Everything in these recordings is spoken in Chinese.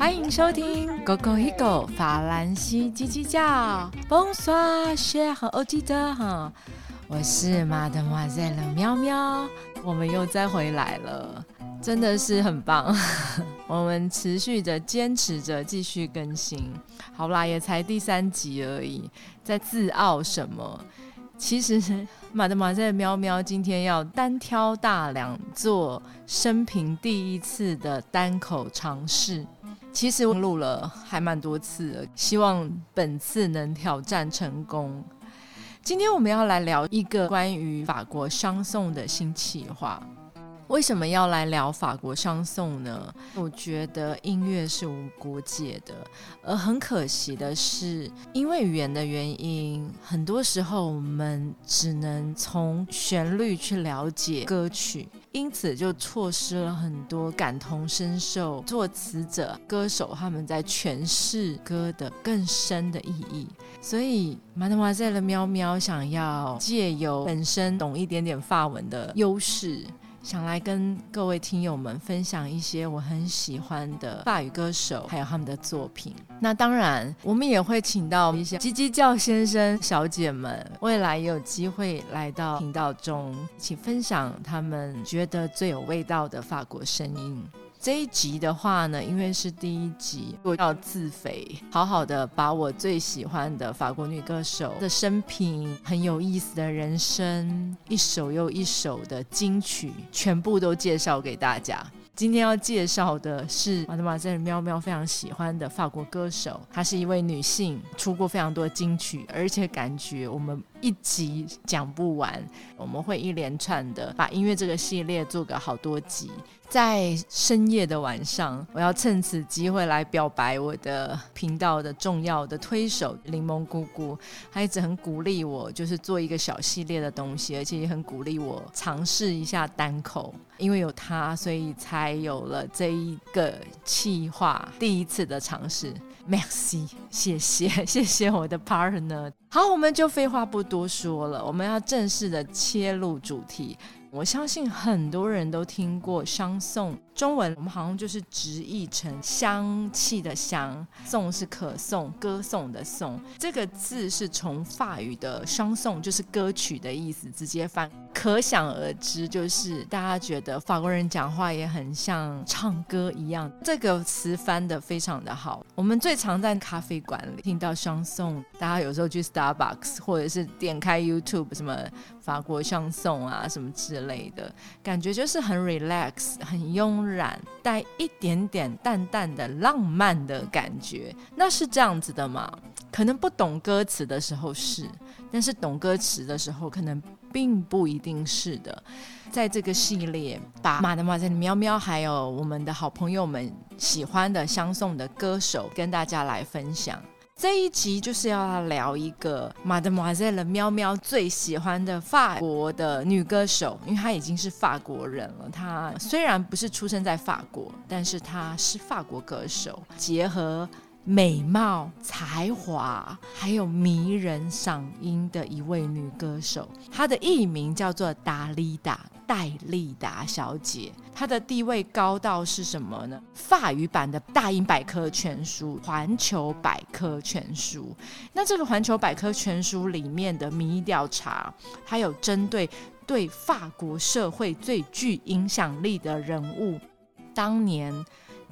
欢迎收听《狗狗一狗法兰西叽叽叫》，Bonsoir，谢和欧记得哈，我是马德马在了喵喵，我们又再回来了，真的是很棒，我们持续着坚持着继续更新，好啦，也才第三集而已，在自傲什么？其实马德马在喵喵今天要单挑大两做生平第一次的单口尝试。其实我录了还蛮多次了，希望本次能挑战成功。今天我们要来聊一个关于法国商颂的新企划。为什么要来聊法国商颂呢？我觉得音乐是无国界的，而很可惜的是，因为语言的原因，很多时候我们只能从旋律去了解歌曲，因此就错失了很多感同身受作词者、歌手他们在诠释歌的更深的意义。所以，马德华在的喵喵想要借由本身懂一点点法文的优势。想来跟各位听友们分享一些我很喜欢的法语歌手，还有他们的作品。那当然，我们也会请到一些叽叽叫先生、小姐们，未来也有机会来到频道中，一起分享他们觉得最有味道的法国声音。这一集的话呢，因为是第一集，我要自肥，好好的把我最喜欢的法国女歌手的生平、很有意思的人生，一首又一首的金曲，全部都介绍给大家。今天要介绍的是马德马在喵喵非常喜欢的法国歌手，她是一位女性，出过非常多金曲，而且感觉我们一集讲不完，我们会一连串的把音乐这个系列做个好多集。在深夜的晚上，我要趁此机会来表白我的频道的重要的推手柠檬姑姑，她一直很鼓励我，就是做一个小系列的东西，而且也很鼓励我尝试一下单口。因为有她，所以才有了这一个企划第一次的尝试。Merci，谢谢 谢谢我的 partner。好，我们就废话不多说了，我们要正式的切入主题。我相信很多人都听过商颂，中文我们好像就是直译成香气的香，颂是可颂、歌颂的颂。这个字是从法语的双颂，就是歌曲的意思，直接翻，可想而知，就是大家觉得法国人讲话也很像唱歌一样。这个词翻的非常的好。我们最常在咖啡馆里听到双颂，大家有时候去 Starbucks 或者是点开 YouTube 什么。法国相送啊，什么之类的，感觉就是很 relax，很慵懒，带一点点淡淡的浪漫的感觉。那是这样子的吗？可能不懂歌词的时候是，但是懂歌词的时候，可能并不一定是的。在这个系列，把马德玛森喵喵，还有我们的好朋友们喜欢的相送的歌手，跟大家来分享。这一集就是要聊一个马德玛塞勒喵喵最喜欢的法国的女歌手，因为她已经是法国人了。她虽然不是出生在法国，但是她是法国歌手，结合美貌、才华还有迷人嗓音的一位女歌手。她的艺名叫做达丽达。戴丽达小姐，她的地位高到是什么呢？法语版的大英百科全书、环球百科全书。那这个环球百科全书里面的民意调查，它有针对对法国社会最具影响力的人物，当年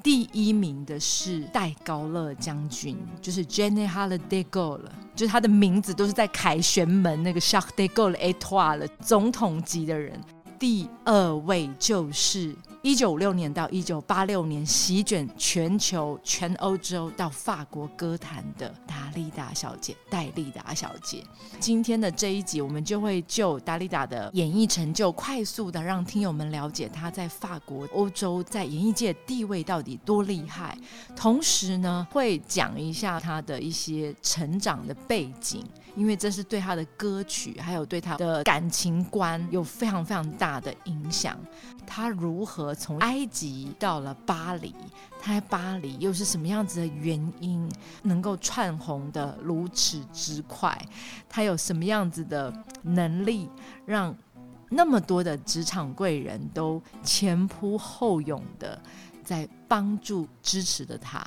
第一名的是戴高乐将军，就是 General de Gaulle，就是他的名字都是在凯旋门那个 s h a r k de Gaulle Etoile 总统级的人。第二位就是一九五六年到一九八六年席卷全球、全欧洲到法国歌坛的达利达小姐戴丽达小姐。今天的这一集，我们就会就达利达的演艺成就，快速的让听友们了解她在法国、欧洲在演艺界地位到底多厉害。同时呢，会讲一下她的一些成长的背景。因为这是对他的歌曲，还有对他的感情观有非常非常大的影响。他如何从埃及到了巴黎？他在巴黎又是什么样子的原因能够窜红的如此之快？他有什么样子的能力，让那么多的职场贵人都前仆后拥的？在帮助支持的他。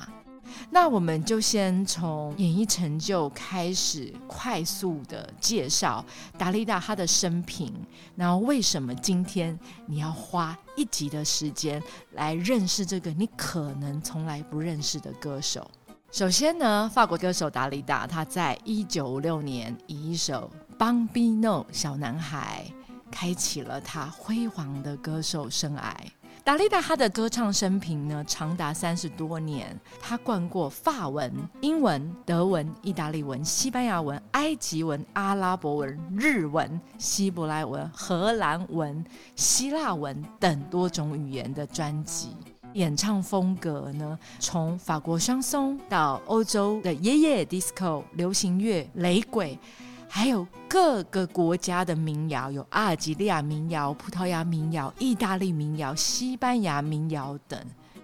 那我们就先从演艺成就开始，快速的介绍达利达他的生平，然后为什么今天你要花一集的时间来认识这个你可能从来不认识的歌手？首先呢，法国歌手达利达，他在一九五六年以一首《Bambino》小男孩，开启了他辉煌的歌手生涯。达利达他的歌唱生平呢，长达三十多年。他灌过法文、英文、德文、意大利文、西班牙文、埃及文、阿拉伯文、日文、希伯来文、荷兰文、希腊文等多种语言的专辑。演唱风格呢，从法国双松到欧洲的爷爷 disco、流行乐、雷鬼。还有各个国家的民谣，有阿尔及利亚民谣、葡萄牙民谣、意大利民谣、西班牙民谣等。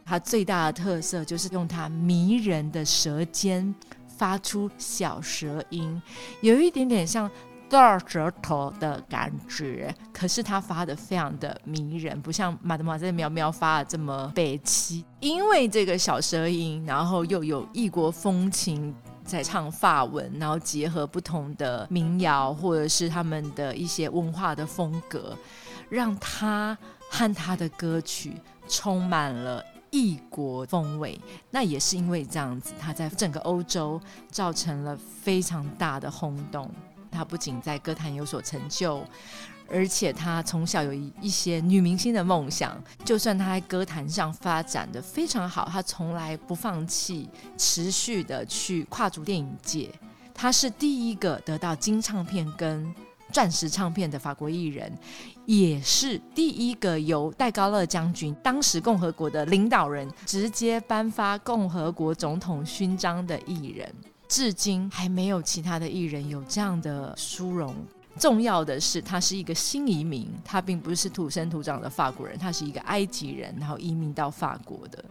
它最大的特色就是用它迷人的舌尖发出小舌音，有一点点像大舌头的感觉。可是它发的非常的迷人，不像马德马在喵喵发的这么悲凄。因为这个小舌音，然后又有异国风情。在唱法文，然后结合不同的民谣，或者是他们的一些文化的风格，让他和他的歌曲充满了异国风味。那也是因为这样子，他在整个欧洲造成了非常大的轰动。他不仅在歌坛有所成就。而且他从小有一些女明星的梦想，就算他在歌坛上发展的非常好，他从来不放弃，持续的去跨足电影界。他是第一个得到金唱片跟钻石唱片的法国艺人，也是第一个由戴高乐将军当时共和国的领导人直接颁发共和国总统勋章的艺人。至今还没有其他的艺人有这样的殊荣。重要的是，他是一个新移民，他并不是土生土长的法国人，他是一个埃及人，然后移民到法国的。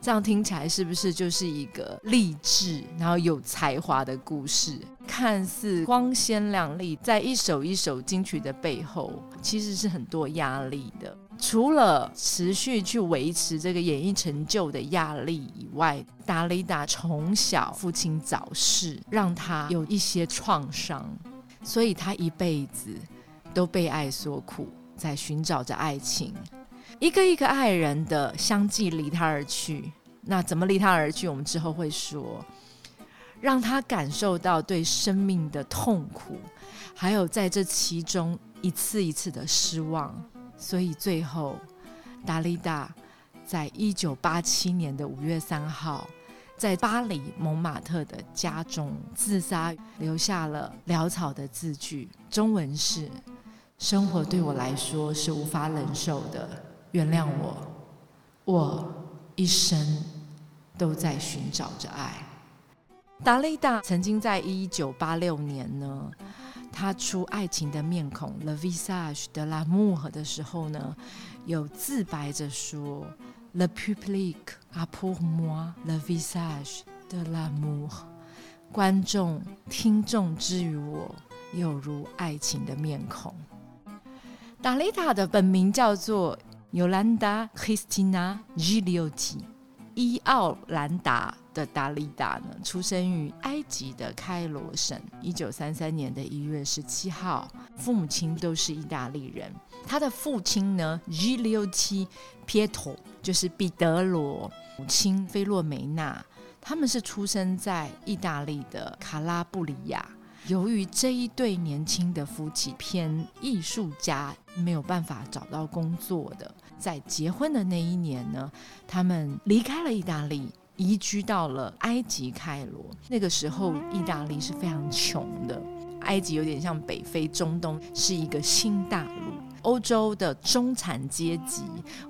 这样听起来是不是就是一个励志，然后有才华的故事？看似光鲜亮丽，在一首一首金曲的背后，其实是很多压力的。除了持续去维持这个演艺成就的压力以外，达利达从小父亲早逝，让他有一些创伤。所以他一辈子都被爱所苦，在寻找着爱情。一个一个爱人的相继离他而去，那怎么离他而去？我们之后会说。让他感受到对生命的痛苦，还有在这其中一次一次的失望。所以最后，达利达在一九八七年的五月三号。在巴黎蒙马特的家中自杀，留下了潦草的字句。中文是：“生活对我来说是无法忍受的，原谅我。我一生都在寻找着爱。”达利达曾经在一九八六年呢，他出《爱情的面孔》（Le Visage de l'amour） 的时候呢，有自白着说。Le public a pour moi le visage de l'amour。观众、听众之于我，有如爱情的面孔。达丽塔的本名叫做尤兰达· Christina Giliotti，。伊奥兰达的达利达呢，出生于埃及的开罗省，一九三三年的一月十七号。父母亲都是意大利人。他的父亲呢，Giliotti Pietro，就是彼得罗；母亲菲洛梅娜，他们是出生在意大利的卡拉布里亚。由于这一对年轻的夫妻偏艺术家，没有办法找到工作的。在结婚的那一年呢，他们离开了意大利，移居到了埃及开罗。那个时候，意大利是非常穷的，埃及有点像北非、中东，是一个新大陆。欧洲的中产阶级，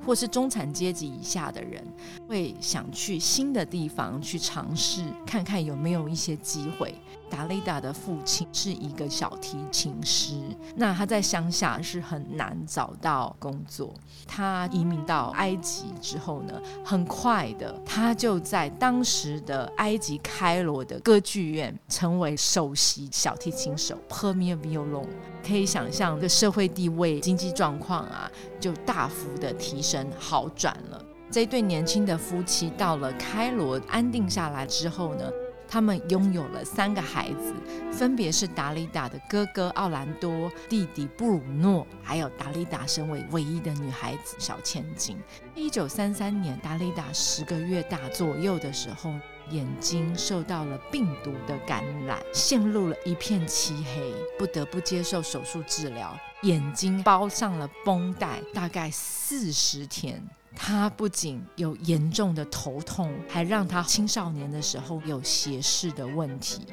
或是中产阶级以下的人，会想去新的地方去尝试，看看有没有一些机会。达雷达的父亲是一个小提琴师，那他在乡下是很难找到工作。他移民到埃及之后呢，很快的他就在当时的埃及开罗的歌剧院成为首席小提琴手 p e r m i e r violon）。可以想象，的社会地位、经济状况啊，就大幅的提升、好转了。这对年轻的夫妻到了开罗安定下来之后呢，他们拥有了三个孩子，分别是达里达的哥哥奥兰多、弟弟布鲁诺，还有达里达身为唯一的女孩子小千金。一九三三年，达里达十个月大左右的时候，眼睛受到了病毒的感染，陷入了一片漆黑，不得不接受手术治疗，眼睛包上了绷带，大概四十天。他不仅有严重的头痛，还让他青少年的时候有斜视的问题。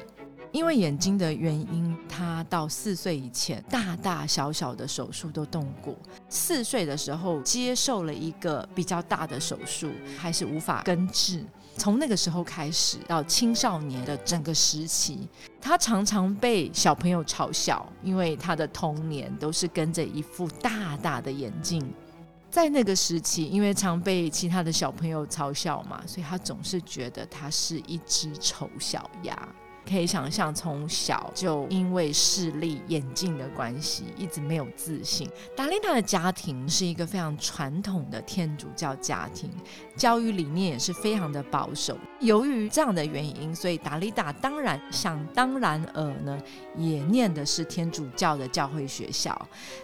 因为眼睛的原因，他到四岁以前，大大小小的手术都动过。四岁的时候接受了一个比较大的手术，还是无法根治。从那个时候开始，到青少年的整个时期，他常常被小朋友嘲笑，因为他的童年都是跟着一副大大的眼镜。在那个时期，因为常被其他的小朋友嘲笑嘛，所以他总是觉得他是一只丑小鸭。可以想象，从小就因为视力、眼镜的关系，一直没有自信。达丽达的家庭是一个非常传统的天主教家庭，教育理念也是非常的保守。由于这样的原因，所以达丽达当然想当然尔呢，也念的是天主教的教会学校。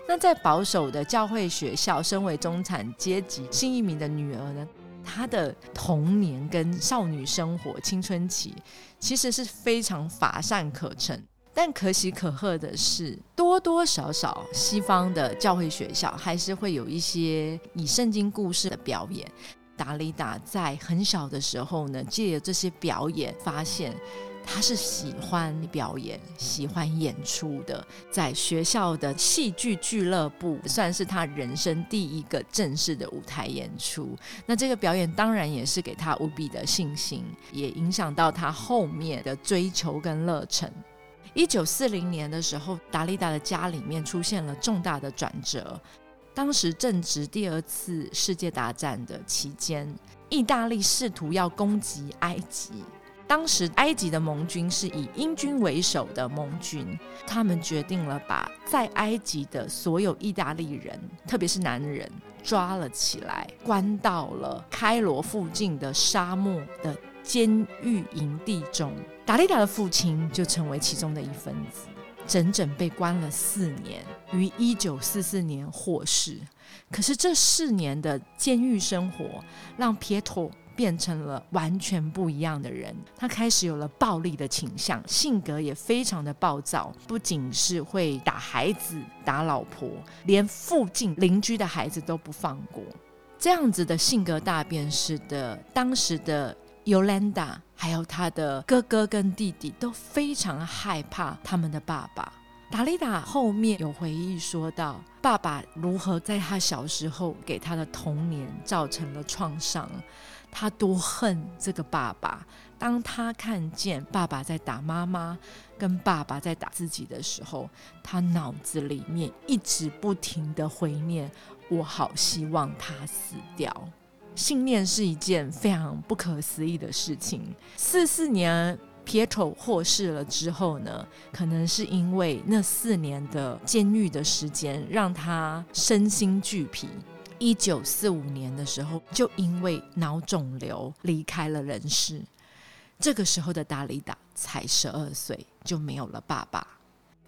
那在保守的教会学校，身为中产阶级新移民的女儿呢？他的童年跟少女生活、青春期其实是非常乏善可陈，但可喜可贺的是，多多少少西方的教会学校还是会有一些以圣经故事的表演。达里达在很小的时候呢，借着这些表演发现。他是喜欢表演、喜欢演出的，在学校的戏剧俱乐部算是他人生第一个正式的舞台演出。那这个表演当然也是给他无比的信心，也影响到他后面的追求跟热忱。一九四零年的时候，达利达的家里面出现了重大的转折。当时正值第二次世界大战的期间，意大利试图要攻击埃及。当时埃及的盟军是以英军为首的盟军，他们决定了把在埃及的所有意大利人，特别是男人，抓了起来，关到了开罗附近的沙漠的监狱营地中。达利达的父亲就成为其中的一份子，整整被关了四年，于一九四四年获释。可是这四年的监狱生活让撇托。变成了完全不一样的人，他开始有了暴力的倾向，性格也非常的暴躁，不仅是会打孩子、打老婆，连附近邻居的孩子都不放过。这样子的性格大变，使得当时的尤兰达还有他的哥哥跟弟弟都非常害怕他们的爸爸。达丽达后面有回忆说到，爸爸如何在他小时候给他的童年造成了创伤。他多恨这个爸爸！当他看见爸爸在打妈妈，跟爸爸在打自己的时候，他脑子里面一直不停的回念：“我好希望他死掉。”信念是一件非常不可思议的事情。四四年，Pietro 获释了之后呢，可能是因为那四年的监狱的时间，让他身心俱疲。一九四五年的时候，就因为脑肿瘤离开了人世。这个时候的达里达才十二岁，就没有了爸爸。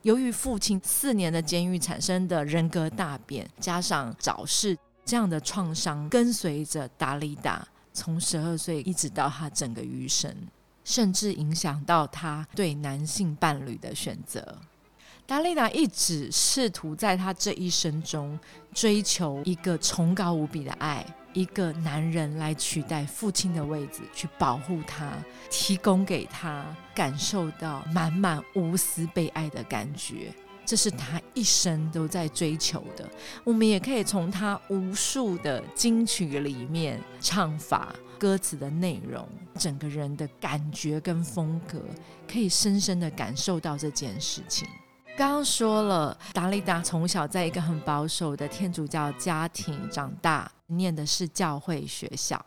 由于父亲四年的监狱产生的人格大变，加上早逝这样的创伤，跟随着达里达从十二岁一直到他整个余生，甚至影响到他对男性伴侣的选择。达丽达一直试图在他这一生中追求一个崇高无比的爱，一个男人来取代父亲的位置，去保护他，提供给他感受到满满无私被爱的感觉。这是他一生都在追求的。我们也可以从他无数的金曲里面唱法、歌词的内容、整个人的感觉跟风格，可以深深的感受到这件事情。刚刚说了，达利达从小在一个很保守的天主教家庭长大，念的是教会学校。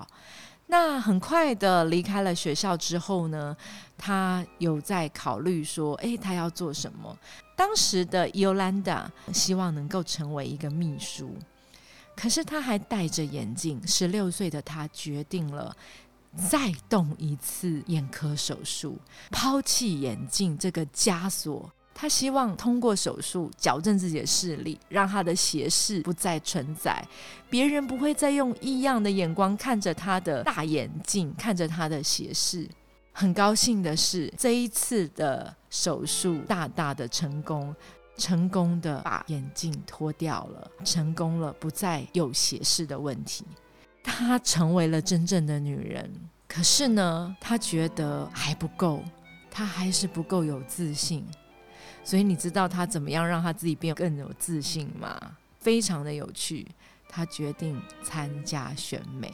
那很快的离开了学校之后呢，他有在考虑说，诶，他要做什么？当时的尤兰达希望能够成为一个秘书，可是他还戴着眼镜，十六岁的他决定了再动一次眼科手术，抛弃眼镜这个枷锁。他希望通过手术矫正自己的视力，让他的斜视不再存在，别人不会再用异样的眼光看着他的大眼镜，看着他的斜视。很高兴的是，这一次的手术大大的成功。成功的把眼镜脱掉了，成功了，不再有斜视的问题。她成为了真正的女人。可是呢，她觉得还不够，她还是不够有自信。所以你知道他怎么样让他自己变更有自信吗？非常的有趣。他决定参加选美。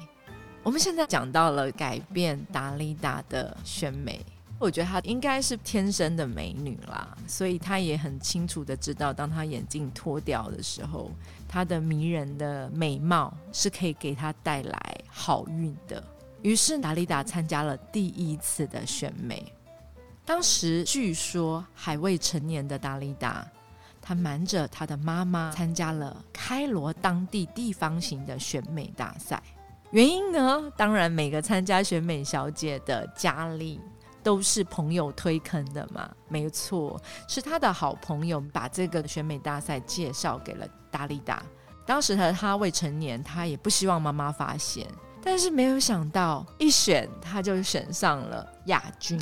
我们现在讲到了改变达利达的选美。我觉得她应该是天生的美女啦，所以她也很清楚的知道，当她眼镜脱掉的时候，她的迷人的美貌是可以给她带来好运的。于是达利达参加了第一次的选美。当时据说还未成年的达利达，他瞒着他的妈妈参加了开罗当地地方型的选美大赛。原因呢，当然每个参加选美小姐的家里。都是朋友推坑的嘛？没错，是他的好朋友把这个选美大赛介绍给了达利达。当时他他未成年，他也不希望妈妈发现，但是没有想到一选他就选上了亚军，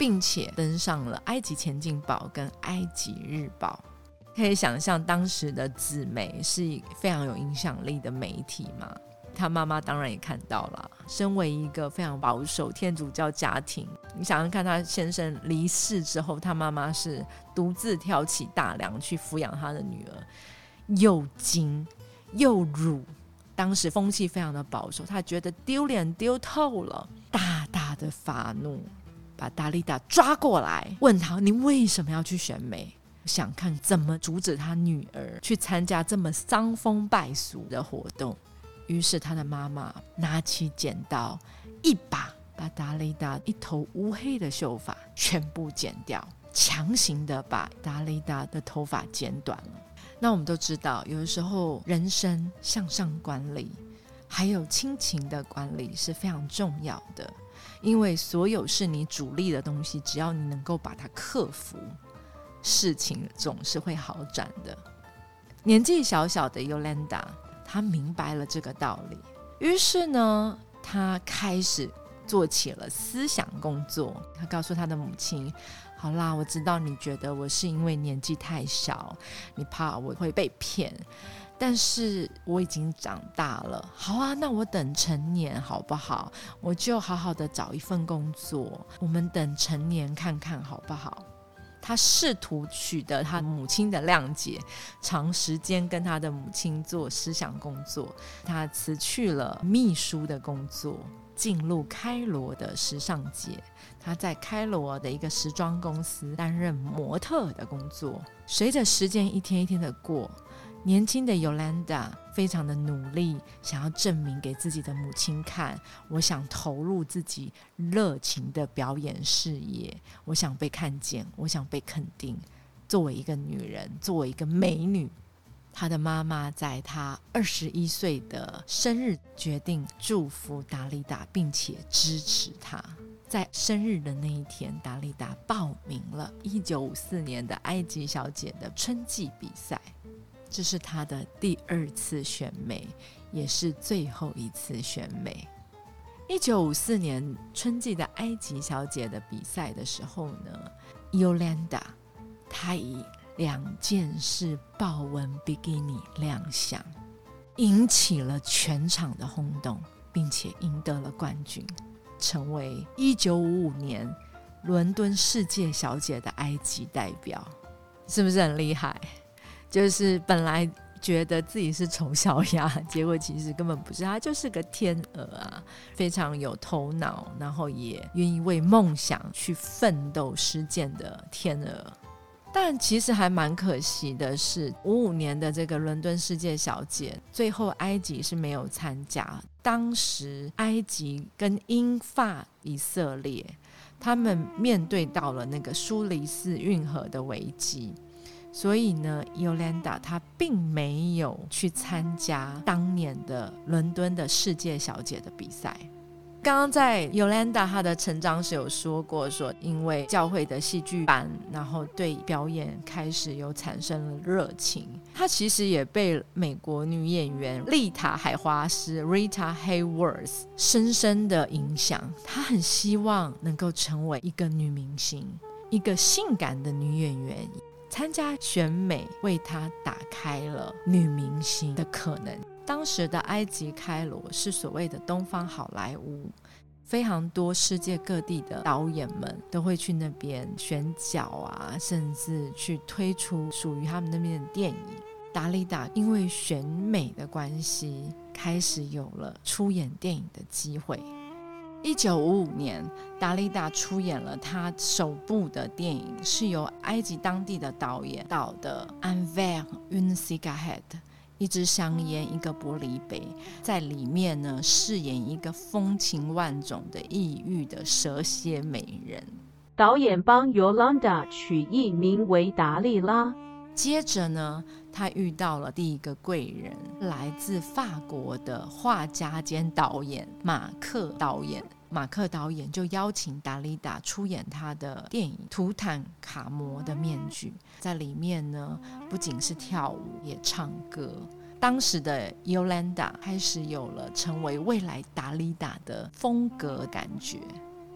并且登上了《埃及前进报》跟《埃及日报》。可以想象当时的紫媒是非常有影响力的媒体嘛？他妈妈当然也看到了。身为一个非常保守天主教家庭，你想想看，他先生离世之后，他妈妈是独自挑起大梁去抚养他的女儿，又惊又辱。当时风气非常的保守，他觉得丢脸丢透了，大大的发怒，把达利达抓过来，问他：“你为什么要去选美？想看怎么阻止他女儿去参加这么伤风败俗的活动？”于是他的妈妈拿起剪刀，一把把达利达一头乌黑的秀发全部剪掉，强行的把达利达的头发剪短了。那我们都知道，有的时候人生向上管理，还有亲情的管理是非常重要的，因为所有是你主力的东西，只要你能够把它克服，事情总是会好转的。年纪小小的尤兰达。他明白了这个道理，于是呢，他开始做起了思想工作。他告诉他的母亲：“好啦，我知道你觉得我是因为年纪太小，你怕我会被骗，但是我已经长大了。好啊，那我等成年好不好？我就好好的找一份工作，我们等成年看看好不好？”他试图取得他母亲的谅解，长时间跟他的母亲做思想工作。他辞去了秘书的工作，进入开罗的时尚界。他在开罗的一个时装公司担任模特的工作。随着时间一天一天的过。年轻的尤兰达非常的努力，想要证明给自己的母亲看，我想投入自己热情的表演事业，我想被看见，我想被肯定。作为一个女人，作为一个美女，她的妈妈在她二十一岁的生日决定祝福达利达，并且支持她。在生日的那一天，达利达报名了一九五四年的埃及小姐的春季比赛。这是她的第二次选美，也是最后一次选美。一九五四年春季的埃及小姐的比赛的时候呢，Yolanda 她以两件式豹纹比基尼亮相，引起了全场的轰动，并且赢得了冠军，成为一九五五年伦敦世界小姐的埃及代表，是不是很厉害？就是本来觉得自己是丑小鸭，结果其实根本不是，他就是个天鹅啊，非常有头脑，然后也愿意为梦想去奋斗实践的天鹅。但其实还蛮可惜的是，五五年的这个伦敦世界小姐，最后埃及是没有参加。当时埃及跟英法以色列，他们面对到了那个苏黎世运河的危机。所以呢，Yolanda 她并没有去参加当年的伦敦的世界小姐的比赛。刚刚在 Yolanda 她的成长史有说过，说因为教会的戏剧班，然后对表演开始有产生了热情。她其实也被美国女演员丽塔海华师 Rita Hayworth 深深的影响。她很希望能够成为一个女明星，一个性感的女演员。参加选美为她打开了女明星的可能。当时的埃及开罗是所谓的东方好莱坞，非常多世界各地的导演们都会去那边选角啊，甚至去推出属于他们那边的电影。达利达因为选美的关系，开始有了出演电影的机会。一九五五年，达利达出演了他首部的电影，是由埃及当地的导演导的《Anver un cigarette》。一支香烟，一个玻璃杯，在里面呢饰演一个风情万种的异域的蛇蝎美人。导演帮尤兰达取艺名为达利拉。接着呢，他遇到了第一个贵人，来自法国的画家兼导演马克导演。马克导演就邀请达利达出演他的电影《图坦卡摩的面具》。在里面呢，不仅是跳舞，也唱歌。当时的 Yolanda 开始有了成为未来达利达的风格感觉。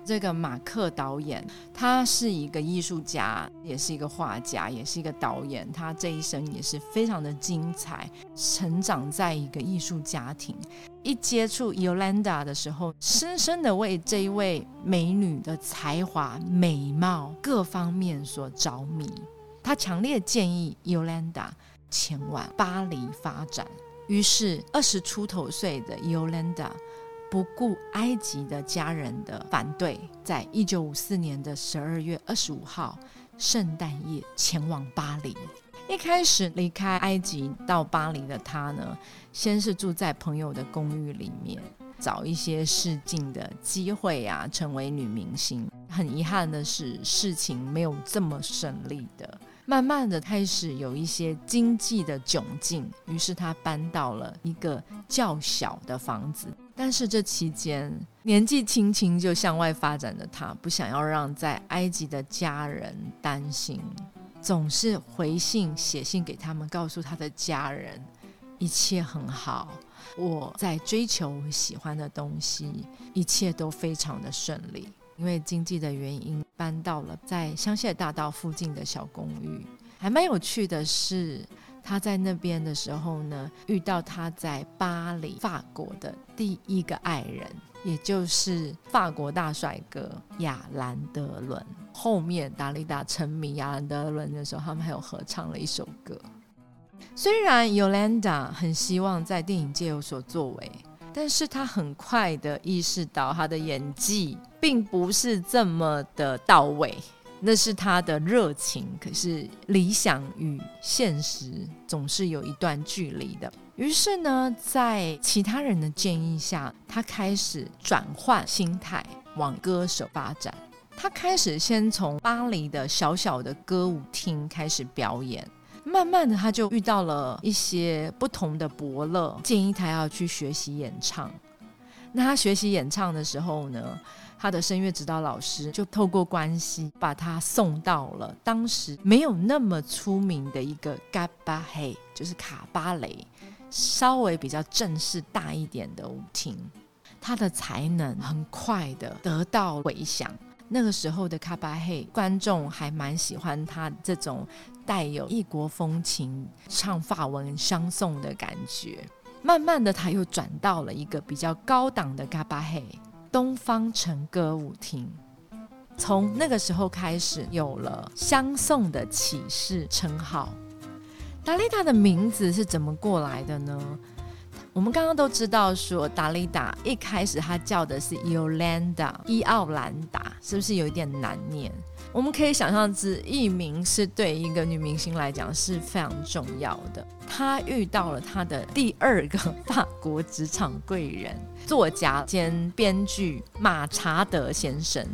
这个马克导演，他是一个艺术家，也是一个画家，也是一个导演。他这一生也是非常的精彩，成长在一个艺术家庭。一接触 Yolanda 的时候，深深的为这一位美女的才华、美貌各方面所着迷。他强烈建议 Yolanda 前往巴黎发展。于是，二十出头岁的 Yolanda。不顾埃及的家人的反对，在一九五四年的十二月二十五号圣诞夜前往巴黎。一开始离开埃及到巴黎的他呢，先是住在朋友的公寓里面，找一些试镜的机会啊，成为女明星。很遗憾的是，事情没有这么顺利的。慢慢的开始有一些经济的窘境，于是他搬到了一个较小的房子。但是这期间，年纪轻轻就向外发展的他，不想要让在埃及的家人担心，总是回信写信给他们，告诉他的家人一切很好，我在追求我喜欢的东西，一切都非常的顺利。因为经济的原因，搬到了在香榭大道附近的小公寓。还蛮有趣的是。他在那边的时候呢，遇到他在巴黎法国的第一个爱人，也就是法国大帅哥亚兰德伦。后面达利达沉迷亚兰德伦的时候，他们还有合唱了一首歌。虽然 Yolanda 很希望在电影界有所作为，但是他很快的意识到他的演技并不是这么的到位。那是他的热情，可是理想与现实总是有一段距离的。于是呢，在其他人的建议下，他开始转换心态，往歌手发展。他开始先从巴黎的小小的歌舞厅开始表演，慢慢的他就遇到了一些不同的伯乐，建议他要去学习演唱。那他学习演唱的时候呢？他的声乐指导老师就透过关系把他送到了当时没有那么出名的一个卡巴黑，就是卡巴雷，稍微比较正式大一点的舞厅。他的才能很快的得到回响。那个时候的卡巴黑观众还蛮喜欢他这种带有异国风情、唱法文相送的感觉。慢慢的，他又转到了一个比较高档的卡巴黑。东方城歌舞厅，从那个时候开始有了相送的启示称号。达利达的名字是怎么过来的呢？我们刚刚都知道，说达利达一开始他叫的是 Yolanda 伊奥兰达，是不是有一点难念？我们可以想象，之艺名是对一个女明星来讲是非常重要的。他遇到了他的第二个法国职场贵人，作家兼编剧马查德先生。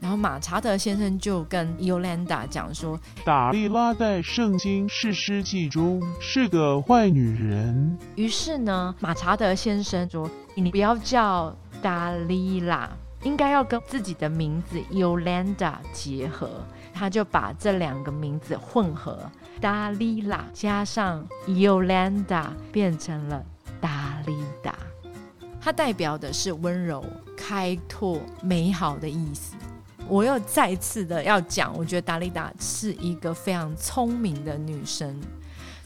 然后马查德先生就跟尤兰达讲说，达利拉在圣经士师记中是个坏女人。于是呢，马查德先生说，你不要叫达利拉，应该要跟自己的名字尤兰达结合。他就把这两个名字混合，达利拉加上尤兰达，变成了达利达。它代表的是温柔、开拓、美好的意思。我又再次的要讲，我觉得达利达是一个非常聪明的女生。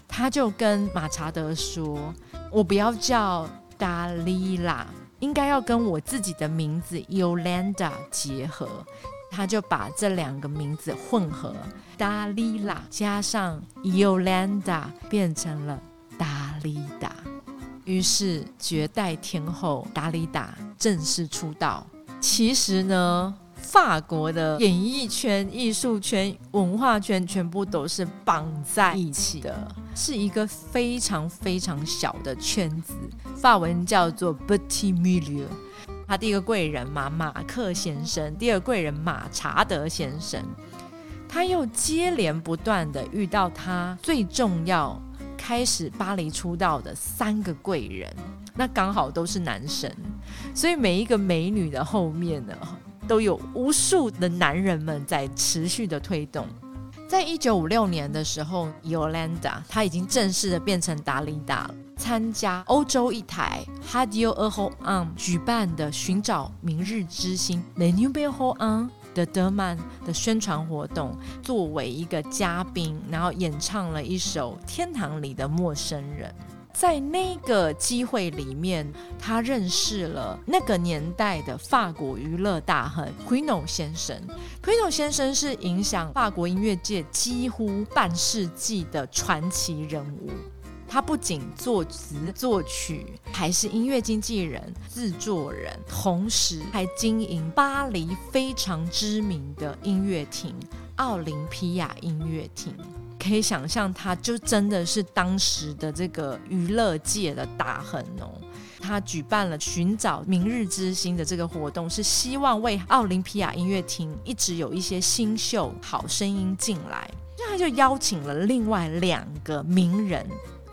她就跟马查德说：“我不要叫达利拉，应该要跟我自己的名字尤兰达结合。”他就把这两个名字混合，达利拉加上尤兰达，变成了达利达。于是绝代天后达利达正式出道。其实呢，法国的演艺圈、艺术圈、文化圈全部都是绑在一起的，是一个非常非常小的圈子。法文叫做 Petit Milieu。他第一个贵人嘛，马克先生；第二贵人马查德先生。他又接连不断的遇到他最重要开始巴黎出道的三个贵人，那刚好都是男神，所以每一个美女的后面呢，都有无数的男人们在持续的推动。在一九五六年的时候，Yolanda 她已经正式的变成达利达了。参加欧洲一台 Hadio Erho On 举办的寻找明日之星 The New b e h o On 的德曼的宣传活动，作为一个嘉宾，然后演唱了一首《天堂里的陌生人》。在那个机会里面，他认识了那个年代的法国娱乐大亨 Quino 先生。Quino 先生是影响法国音乐界几乎半世纪的传奇人物。他不仅作词作曲，还是音乐经纪人、制作人，同时还经营巴黎非常知名的音乐厅——奥林匹亚音乐厅。可以想象，他就真的是当时的这个娱乐界的大亨哦。他举办了寻找明日之星的这个活动，是希望为奥林匹亚音乐厅一直有一些新秀、好声音进来。那他就邀请了另外两个名人。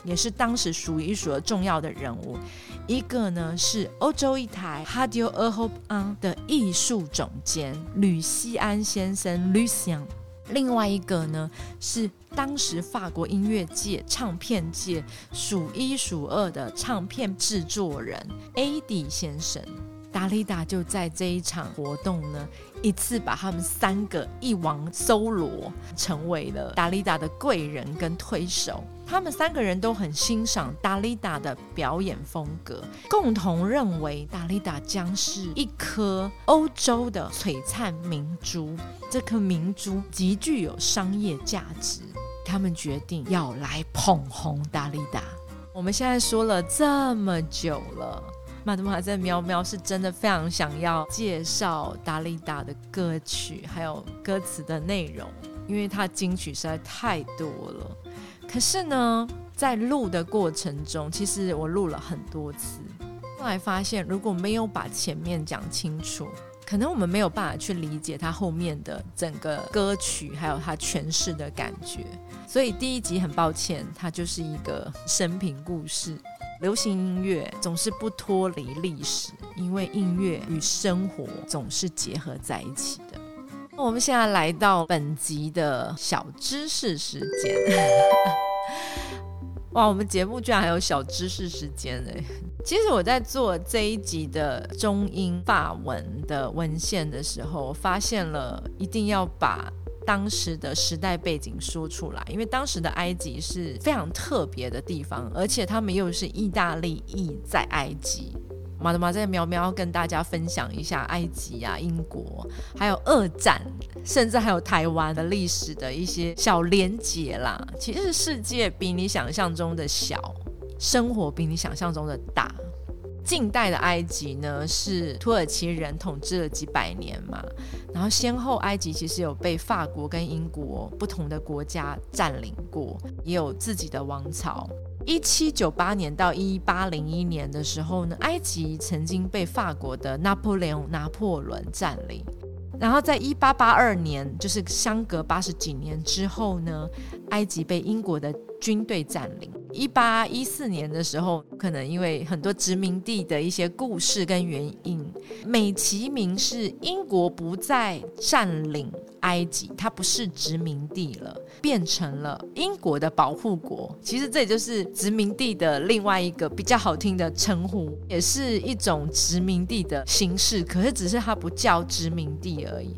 也是当时数一数二重要的人物，一个呢是欧洲一台 Radio a Hope On 的艺术总监吕西安先生 Lucien，另外一个呢是当时法国音乐界、唱片界数一数二的唱片制作人 AD 先生。达利达就在这一场活动呢，一次把他们三个一网搜罗，成为了达利达的贵人跟推手。他们三个人都很欣赏达利达的表演风格，共同认为达利达将是一颗欧洲的璀璨明珠。这颗明珠极具有商业价值，他们决定要来捧红达利达。我们现在说了这么久了。马德玛在喵喵是真的非常想要介绍达利达的歌曲，还有歌词的内容，因为他金曲实在太多了。可是呢，在录的过程中，其实我录了很多次，后来发现如果没有把前面讲清楚，可能我们没有办法去理解他后面的整个歌曲，还有他诠释的感觉。所以第一集很抱歉，它就是一个生平故事。流行音乐总是不脱离历史，因为音乐与生活总是结合在一起的。我们现在来到本集的小知识时间。哇，我们节目居然还有小知识时间哎！其实我在做这一集的中英法文的文献的时候，发现了一定要把。当时的时代背景说出来，因为当时的埃及是非常特别的地方，而且他们又是意大利裔在埃及。马德玛在喵喵跟大家分享一下埃及啊、英国，还有二战，甚至还有台湾的历史的一些小连结啦。其实世界比你想象中的小，生活比你想象中的大。近代的埃及呢，是土耳其人统治了几百年嘛，然后先后埃及其实有被法国跟英国不同的国家占领过，也有自己的王朝。一七九八年到一八零一年的时候呢，埃及曾经被法国的拿破仑拿破仑占领。然后在一八八二年，就是相隔八十几年之后呢，埃及被英国的军队占领。一八一四年的时候，可能因为很多殖民地的一些故事跟原因，美其名是英国不再占领埃及，它不是殖民地了，变成了英国的保护国。其实这也就是殖民地的另外一个比较好听的称呼，也是一种殖民地的形式。可是只是它不叫殖民地而已。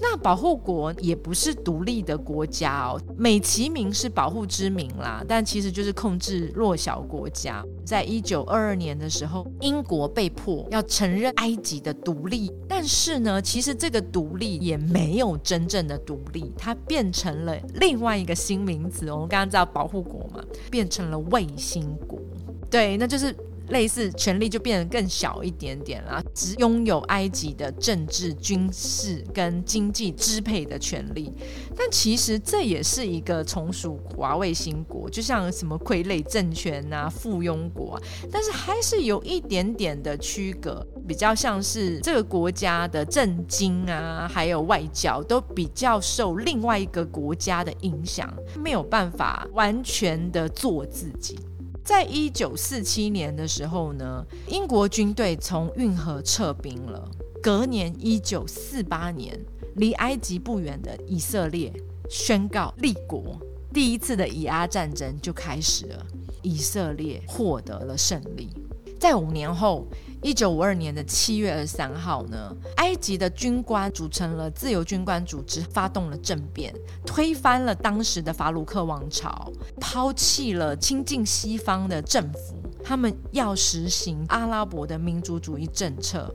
那保护国也不是独立的国家哦，美其名是保护之名啦，但其实就是控制弱小国家。在一九二二年的时候，英国被迫要承认埃及的独立，但是呢，其实这个独立也没有真正的独立，它变成了另外一个新名字。我们刚刚知道保护国嘛，变成了卫星国。对，那就是。类似权力就变得更小一点点啦，只拥有埃及的政治、军事跟经济支配的权利。但其实这也是一个从属华卫星国，就像什么傀儡政权啊、附庸国啊，但是还是有一点点的区隔，比较像是这个国家的政经啊，还有外交都比较受另外一个国家的影响，没有办法完全的做自己。在一九四七年的时候呢，英国军队从运河撤兵了。隔年一九四八年，离埃及不远的以色列宣告立国，第一次的以阿战争就开始了。以色列获得了胜利。在五年后。一九五二年的七月二十三号呢，埃及的军官组成了自由军官组织，发动了政变，推翻了当时的法鲁克王朝，抛弃了亲近西方的政府，他们要实行阿拉伯的民族主义政策，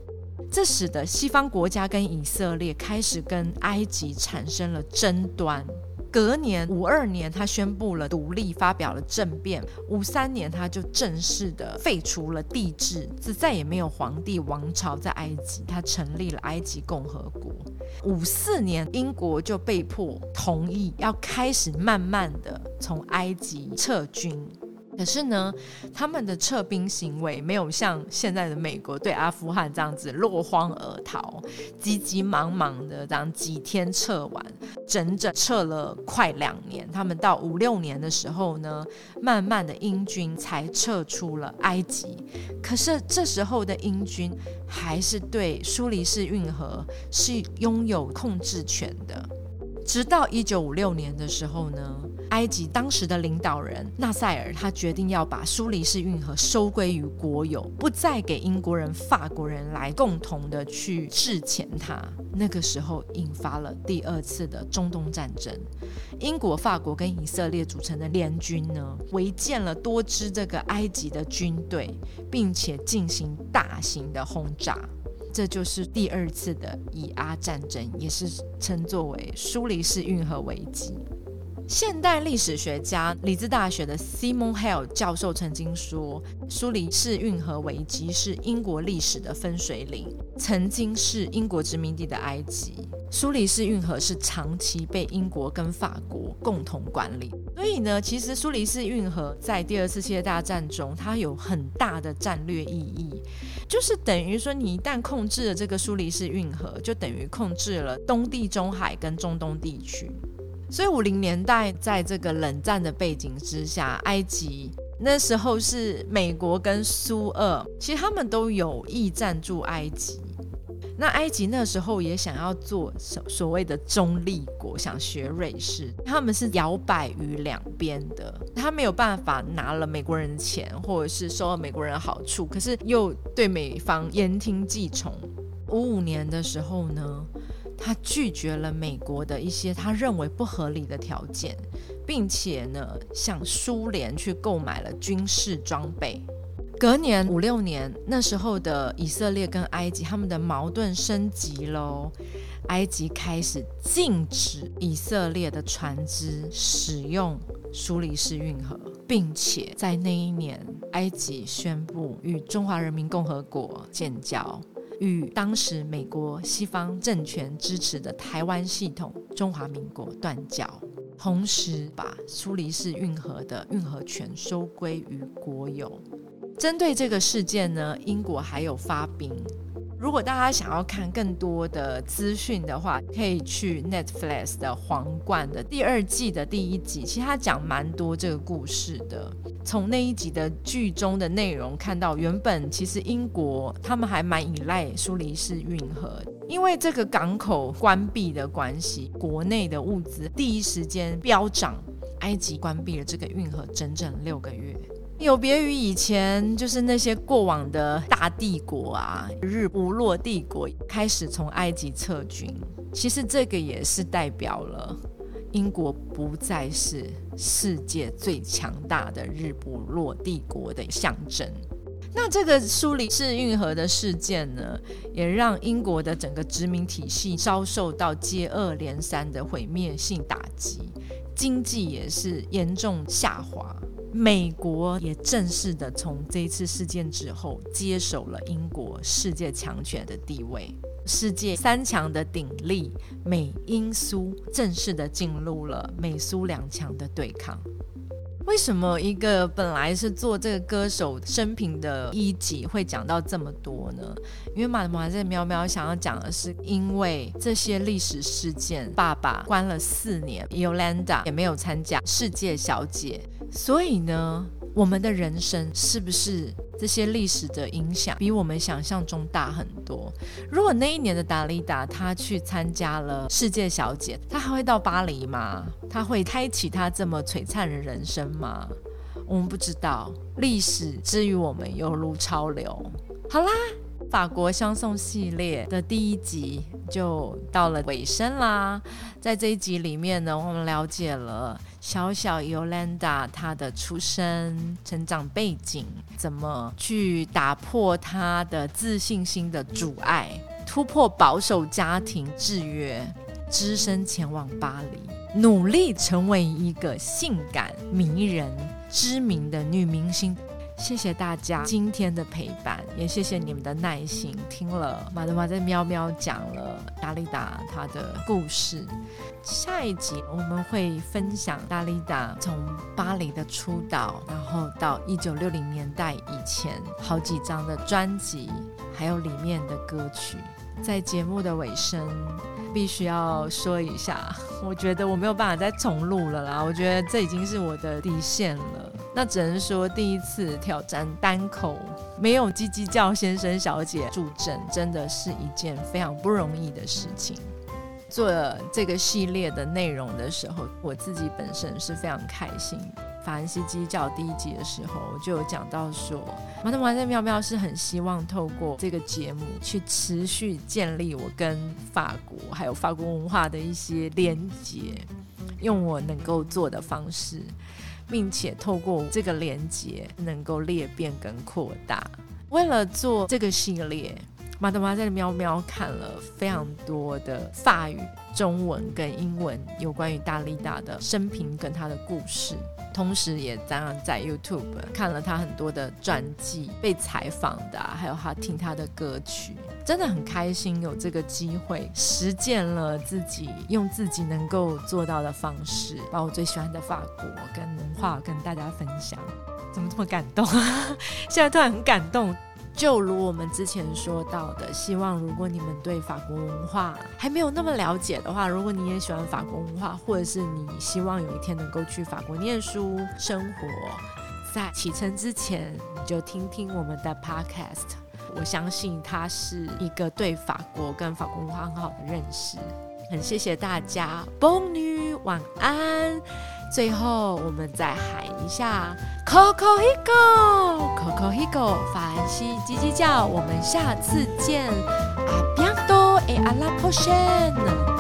这使得西方国家跟以色列开始跟埃及产生了争端。隔年五二年，他宣布了独立，发表了政变。五三年，他就正式的废除了帝制，就再也没有皇帝王朝在埃及，他成立了埃及共和国。五四年，英国就被迫同意要开始慢慢的从埃及撤军。可是呢，他们的撤兵行为没有像现在的美国对阿富汗这样子落荒而逃，急急忙忙的这样几天撤完，整整撤了快两年。他们到五六年的时候呢，慢慢的英军才撤出了埃及。可是这时候的英军还是对苏黎世运河是拥有控制权的。直到一九五六年的时候呢，埃及当时的领导人纳赛尔他决定要把苏黎世运河收归于国有，不再给英国人、法国人来共同的去制钱它。那个时候引发了第二次的中东战争，英国、法国跟以色列组成的联军呢，围建了多支这个埃及的军队，并且进行大型的轰炸。这就是第二次的以阿战争，也是称作为苏黎世运河危机。现代历史学家里兹大学的 Simon Hale 教授曾经说，苏黎世运河危机是英国历史的分水岭。曾经是英国殖民地的埃及，苏黎世运河是长期被英国跟法国共同管理。所以呢，其实苏黎世运河在第二次世界大战中，它有很大的战略意义，就是等于说，你一旦控制了这个苏黎世运河，就等于控制了东地中海跟中东地区。所以五零年代在这个冷战的背景之下，埃及那时候是美国跟苏俄，其实他们都有意赞助埃及。那埃及那时候也想要做所所谓的中立国，想学瑞士，他们是摇摆于两边的，他没有办法拿了美国人钱，或者是收了美国人好处，可是又对美方言听计从。五五年的时候呢？他拒绝了美国的一些他认为不合理的条件，并且呢，向苏联去购买了军事装备。隔年五六年，那时候的以色列跟埃及他们的矛盾升级喽，埃及开始禁止以色列的船只使用苏黎世运河，并且在那一年，埃及宣布与中华人民共和国建交。与当时美国西方政权支持的台湾系统中华民国断交，同时把苏黎世运河的运河权收归于国有。针对这个事件呢，英国还有发兵。如果大家想要看更多的资讯的话，可以去 Netflix 的《皇冠》的第二季的第一集，其实他讲蛮多这个故事的。从那一集的剧中的内容看到，原本其实英国他们还蛮依赖苏黎世运河，因为这个港口关闭的关系，国内的物资第一时间飙涨，埃及关闭了这个运河整整六个月。有别于以前，就是那些过往的大帝国啊，日不落帝国开始从埃及撤军。其实这个也是代表了英国不再是世界最强大的日不落帝国的象征。那这个苏黎世运河的事件呢，也让英国的整个殖民体系遭受到接二连三的毁灭性打击，经济也是严重下滑。美国也正式的从这一次事件之后接手了英国世界强权的地位，世界三强的鼎立，美英苏正式的进入了美苏两强的对抗。为什么一个本来是做这个歌手生平的一集会讲到这么多呢？因为马马在喵喵想要讲的是，因为这些历史事件，爸爸关了四年，Yolanda 也没有参加世界小姐，所以呢。我们的人生是不是这些历史的影响比我们想象中大很多？如果那一年的达利达她去参加了世界小姐，她还会到巴黎吗？她会开启她这么璀璨的人生吗？我们不知道。历史之于我们犹如潮流。好啦。法国相送系列的第一集就到了尾声啦。在这一集里面呢，我们了解了小小尤兰达她的出生、成长背景，怎么去打破她的自信心的阻碍，突破保守家庭制约，只身前往巴黎，努力成为一个性感、迷人、知名的女明星。谢谢大家今天的陪伴，也谢谢你们的耐心，听了马德玛在喵喵讲了达利达他的故事。下一集我们会分享达利达从巴黎的出道，然后到一九六零年代以前好几张的专辑，还有里面的歌曲。在节目的尾声，必须要说一下，我觉得我没有办法再重录了啦，我觉得这已经是我的底线了。那只能说第一次挑战单口，没有叽叽叫先生小姐助阵，真的是一件非常不容易的事情。做这个系列的内容的时候，我自己本身是非常开心。法兰西鸡叫第一集的时候，我就有讲到说，马特马在妙妙是很希望透过这个节目去持续建立我跟法国还有法国文化的一些连接，用我能够做的方式。并且透过这个连接，能够裂变跟扩大。为了做这个系列，马德玛在喵喵看了非常多的法语、中文跟英文有关于大力大的生平跟他的故事。同时，也当然在 YouTube 看了他很多的传记、被采访的，还有他听他的歌曲，真的很开心有这个机会实践了自己用自己能够做到的方式，把我最喜欢的法国跟文化跟大家分享。怎么这么感动？现在突然很感动。就如我们之前说到的，希望如果你们对法国文化还没有那么了解的话，如果你也喜欢法国文化，或者是你希望有一天能够去法国念书生活，在启程之前你就听听我们的 podcast，我相信它是一个对法国跟法国文化很好的认识。很谢谢大家，崩女晚安。最后，我们再喊一下 “Coco Higo”，“Coco Higo”，法兰西叽叽叫。我们下次见，阿比多，诶阿拉波什。